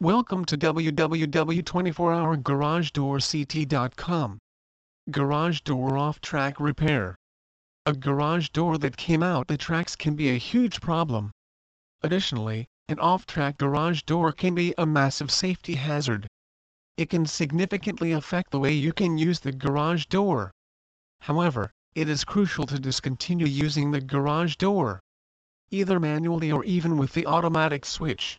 Welcome to www.24hourgaragedoorct.com. Garage door off-track repair. A garage door that came out the tracks can be a huge problem. Additionally, an off-track garage door can be a massive safety hazard. It can significantly affect the way you can use the garage door. However, it is crucial to discontinue using the garage door, either manually or even with the automatic switch.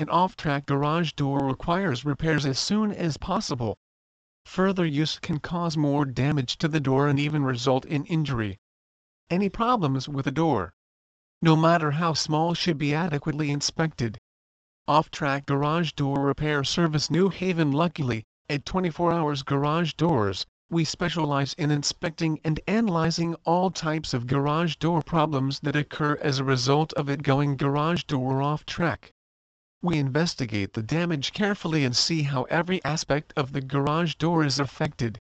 An off-track garage door requires repairs as soon as possible. Further use can cause more damage to the door and even result in injury. Any problems with a door, no matter how small should be adequately inspected. Off-track garage door repair service New Haven Luckily, at 24 Hours Garage Doors, we specialize in inspecting and analyzing all types of garage door problems that occur as a result of it going garage door off track. We investigate the damage carefully and see how every aspect of the garage door is affected.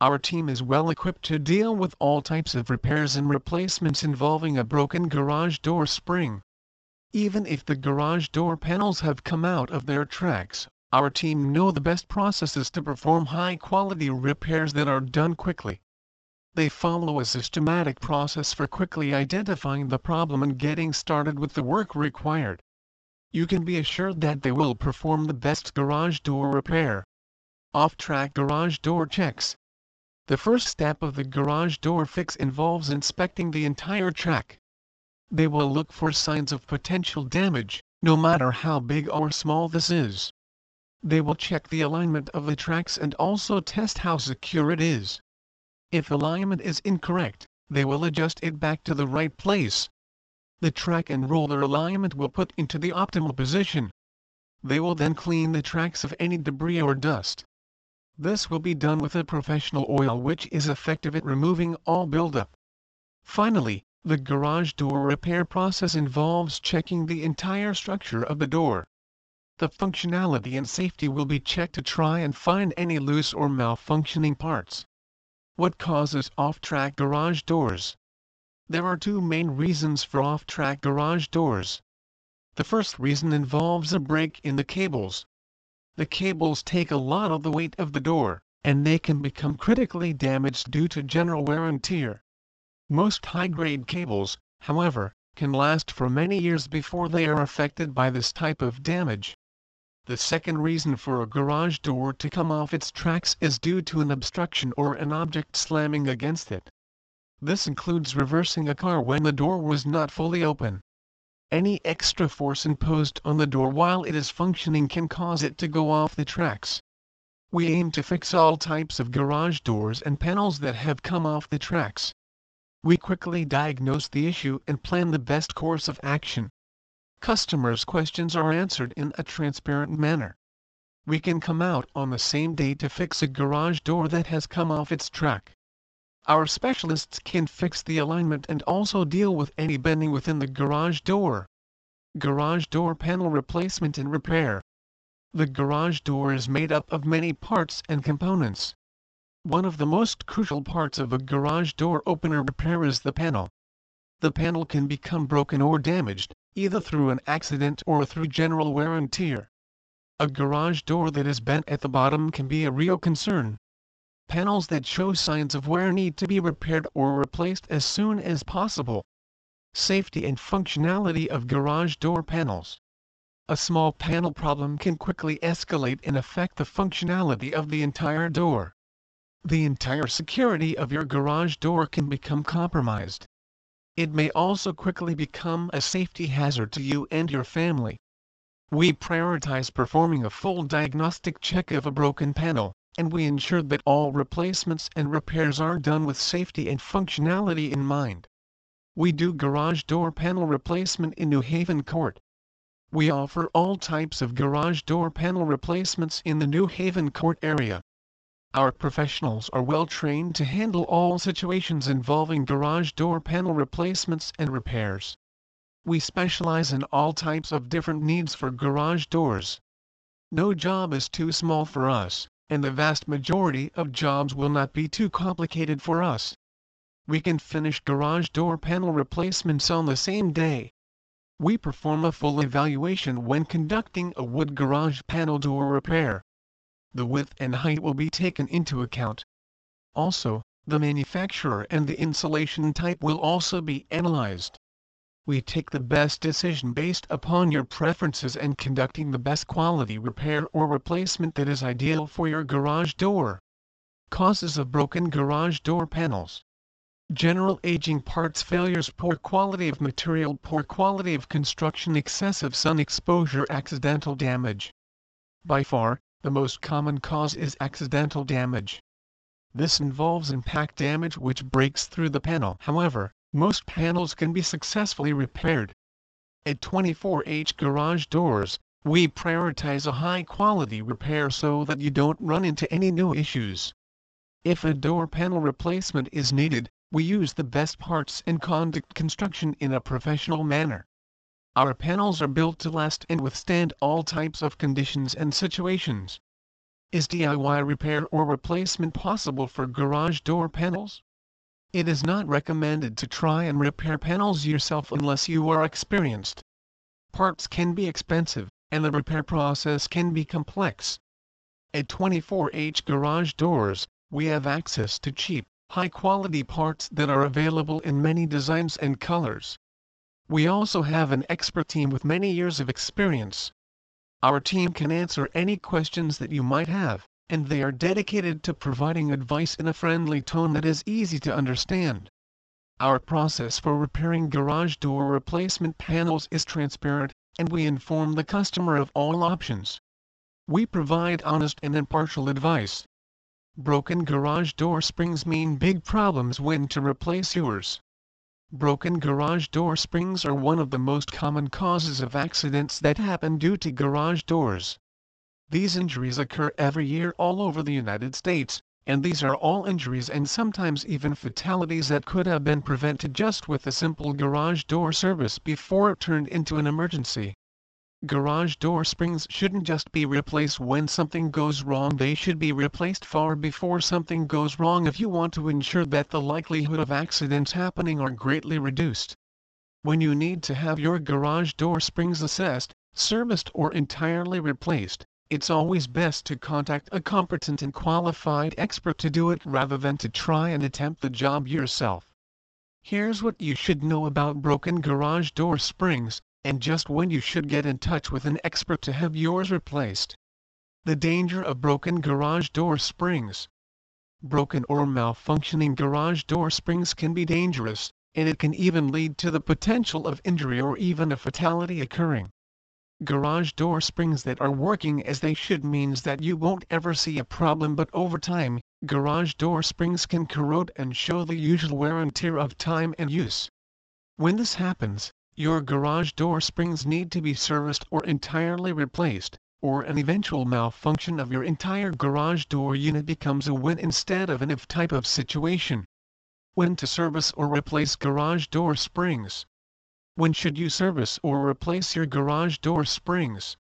Our team is well equipped to deal with all types of repairs and replacements involving a broken garage door spring. Even if the garage door panels have come out of their tracks, our team know the best processes to perform high-quality repairs that are done quickly. They follow a systematic process for quickly identifying the problem and getting started with the work required. You can be assured that they will perform the best garage door repair. Off-track garage door checks. The first step of the garage door fix involves inspecting the entire track. They will look for signs of potential damage, no matter how big or small this is. They will check the alignment of the tracks and also test how secure it is. If alignment is incorrect, they will adjust it back to the right place. The track and roller alignment will put into the optimal position. They will then clean the tracks of any debris or dust. This will be done with a professional oil which is effective at removing all buildup. Finally, the garage door repair process involves checking the entire structure of the door the functionality and safety will be checked to try and find any loose or malfunctioning parts. What causes off-track garage doors? There are two main reasons for off-track garage doors. The first reason involves a break in the cables. The cables take a lot of the weight of the door, and they can become critically damaged due to general wear and tear. Most high-grade cables, however, can last for many years before they are affected by this type of damage. The second reason for a garage door to come off its tracks is due to an obstruction or an object slamming against it. This includes reversing a car when the door was not fully open. Any extra force imposed on the door while it is functioning can cause it to go off the tracks. We aim to fix all types of garage doors and panels that have come off the tracks. We quickly diagnose the issue and plan the best course of action customers' questions are answered in a transparent manner. We can come out on the same day to fix a garage door that has come off its track. Our specialists can fix the alignment and also deal with any bending within the garage door. Garage door panel replacement and repair. The garage door is made up of many parts and components. One of the most crucial parts of a garage door opener repair is the panel. The panel can become broken or damaged, either through an accident or through general wear and tear. A garage door that is bent at the bottom can be a real concern. Panels that show signs of wear need to be repaired or replaced as soon as possible. Safety and functionality of garage door panels. A small panel problem can quickly escalate and affect the functionality of the entire door. The entire security of your garage door can become compromised. It may also quickly become a safety hazard to you and your family. We prioritize performing a full diagnostic check of a broken panel, and we ensure that all replacements and repairs are done with safety and functionality in mind. We do garage door panel replacement in New Haven Court. We offer all types of garage door panel replacements in the New Haven Court area. Our professionals are well trained to handle all situations involving garage door panel replacements and repairs. We specialize in all types of different needs for garage doors. No job is too small for us, and the vast majority of jobs will not be too complicated for us. We can finish garage door panel replacements on the same day. we perform a full evaluation when conducting a wood garage panel door repair. The width and height will be taken into account. Also, the manufacturer and the insulation type will also be analyzed. We take the best decision based upon your preferences and conducting the best quality repair or replacement that is ideal for your garage door. Causes of broken garage door panels. General aging parts failures poor quality of material poor quality of construction excessive sun exposure accidental damage. By far, the most common cause is accidental damage. This involves impact damage which breaks through the panel. However, most panels can be successfully repaired. At 24H Garage Doors, we prioritize a high-quality repair so that you don't run into any new issues. If a door panel replacement is needed, we use the best parts and conduct construction in a professional manner. Our panels are built to last and withstand all types of conditions and situations. Is DIY repair or replacement possible for garage door panels? It is not recommended to try and repair panels yourself unless you are experienced. Parts can be expensive, and the repair process can be complex. At 24H Garage Doors, we have access to cheap, high-quality parts that are available in many designs and colors. We also have an expert team with many years of experience. Our team can answer any questions that you might have, and they are dedicated to providing advice in a friendly tone that is easy to understand. Our process for repairing garage door replacement panels is transparent, and we inform the customer of all options. We provide honest and impartial advice. Broken garage door springs mean big problems when to replace yours. Broken garage door springs are one of the most common causes of accidents that happen due to garage doors. These injuries occur every year all over the United States, and these are all injuries and sometimes even fatalities that could have been prevented just with a simple garage door service before it turned into an emergency. Garage door springs shouldn't just be replaced when something goes wrong they should be replaced far before something goes wrong if you want to ensure that the likelihood of accidents happening are greatly reduced. When you need to have your garage door springs assessed, serviced or entirely replaced, it's always best to contact a competent and qualified expert to do it rather than to try and attempt the job yourself. Here's what you should know about broken garage door springs, and just when you should get in touch with an expert to have yours replaced. The danger of broken garage door springs. Broken or malfunctioning garage door springs can be dangerous, and it can even lead to the potential of injury or even a fatality occurring. Garage door springs that are working as they should means that you won't ever see a problem but over time, garage door springs can corrode and show the usual wear and tear of time and use. When this happens, your garage door springs need to be serviced or entirely replaced, or an eventual malfunction of your entire garage door unit becomes a when instead of an if type of situation. When to service or replace garage door springs. When should you service or replace your garage door springs?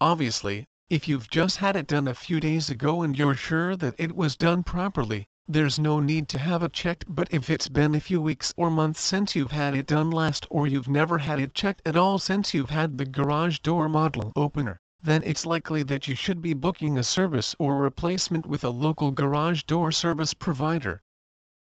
Obviously, if you've just had it done a few days ago and you're sure that it was done properly, there's no need to have it checked but if it's been a few weeks or months since you've had it done last or you've never had it checked at all since you've had the garage door model opener, then it's likely that you should be booking a service or replacement with a local garage door service provider.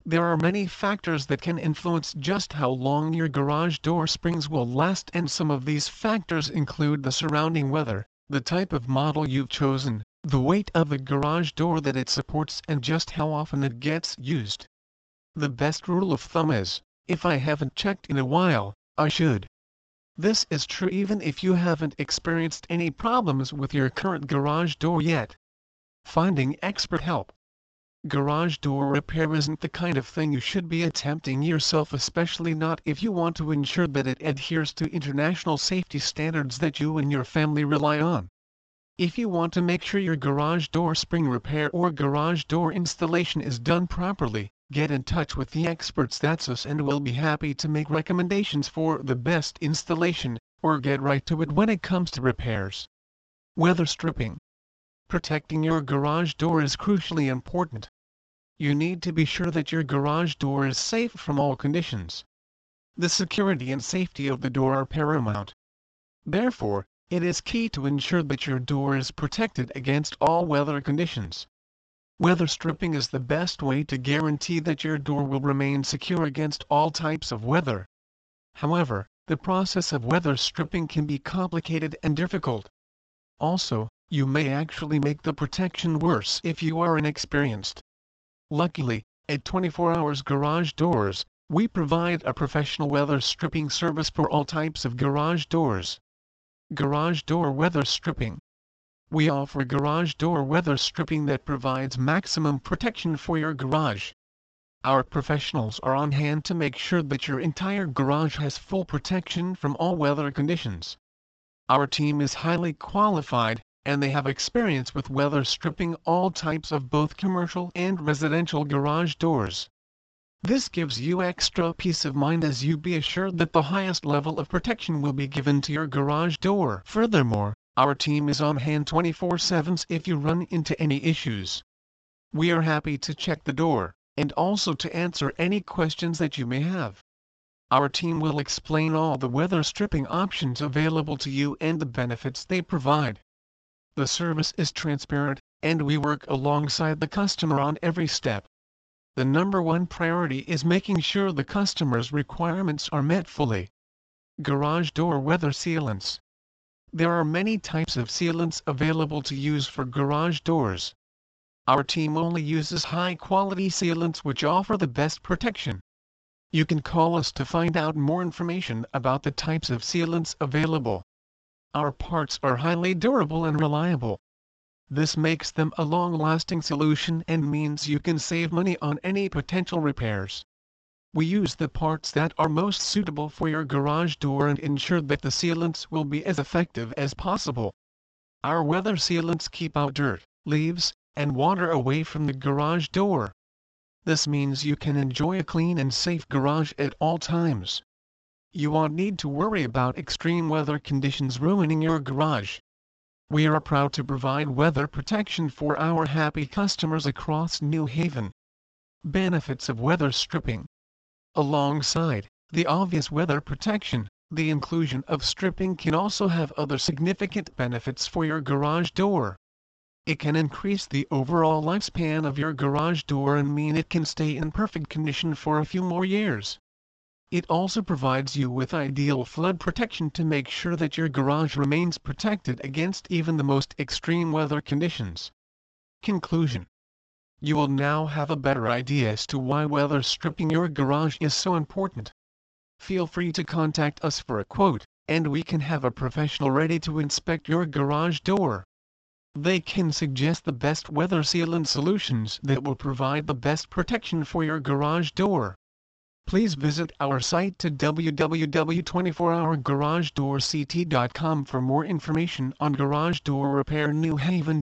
There are many factors that can influence just how long your garage door springs will last and some of these factors include the surrounding weather, the type of model you've chosen, the weight of the garage door that it supports and just how often it gets used. The best rule of thumb is, if I haven't checked in a while, I should. This is true even if you haven't experienced any problems with your current garage door yet. Finding expert help. Garage door repair isn't the kind of thing you should be attempting yourself especially not if you want to ensure that it adheres to international safety standards that you and your family rely on. If you want to make sure your garage door spring repair or garage door installation is done properly, get in touch with the experts that's us and we'll be happy to make recommendations for the best installation, or get right to it when it comes to repairs. Weather stripping. Protecting your garage door is crucially important. You need to be sure that your garage door is safe from all conditions. The security and safety of the door are paramount. Therefore, it is key to ensure that your door is protected against all weather conditions. Weather stripping is the best way to guarantee that your door will remain secure against all types of weather. However, the process of weather stripping can be complicated and difficult. Also, you may actually make the protection worse if you are inexperienced. Luckily, at 24 Hours Garage Doors, we provide a professional weather stripping service for all types of garage doors. Garage Door Weather Stripping We offer garage door weather stripping that provides maximum protection for your garage. Our professionals are on hand to make sure that your entire garage has full protection from all weather conditions. Our team is highly qualified, and they have experience with weather stripping all types of both commercial and residential garage doors. This gives you extra peace of mind as you be assured that the highest level of protection will be given to your garage door. Furthermore, our team is on hand 24-7 if you run into any issues. We are happy to check the door, and also to answer any questions that you may have. Our team will explain all the weather stripping options available to you and the benefits they provide. The service is transparent, and we work alongside the customer on every step the number one priority is making sure the customer's requirements are met fully. Garage door weather sealants. There are many types of sealants available to use for garage doors. Our team only uses high quality sealants which offer the best protection. You can call us to find out more information about the types of sealants available. Our parts are highly durable and reliable. This makes them a long-lasting solution and means you can save money on any potential repairs. We use the parts that are most suitable for your garage door and ensure that the sealants will be as effective as possible. Our weather sealants keep out dirt, leaves, and water away from the garage door. This means you can enjoy a clean and safe garage at all times. You won't need to worry about extreme weather conditions ruining your garage. We are proud to provide weather protection for our happy customers across New Haven. Benefits of weather stripping. Alongside the obvious weather protection, the inclusion of stripping can also have other significant benefits for your garage door. It can increase the overall lifespan of your garage door and mean it can stay in perfect condition for a few more years. It also provides you with ideal flood protection to make sure that your garage remains protected against even the most extreme weather conditions. Conclusion You will now have a better idea as to why weather stripping your garage is so important. Feel free to contact us for a quote, and we can have a professional ready to inspect your garage door. They can suggest the best weather sealant solutions that will provide the best protection for your garage door. Please visit our site to www.24hourgaragedoorct.com for more information on garage door repair New Haven.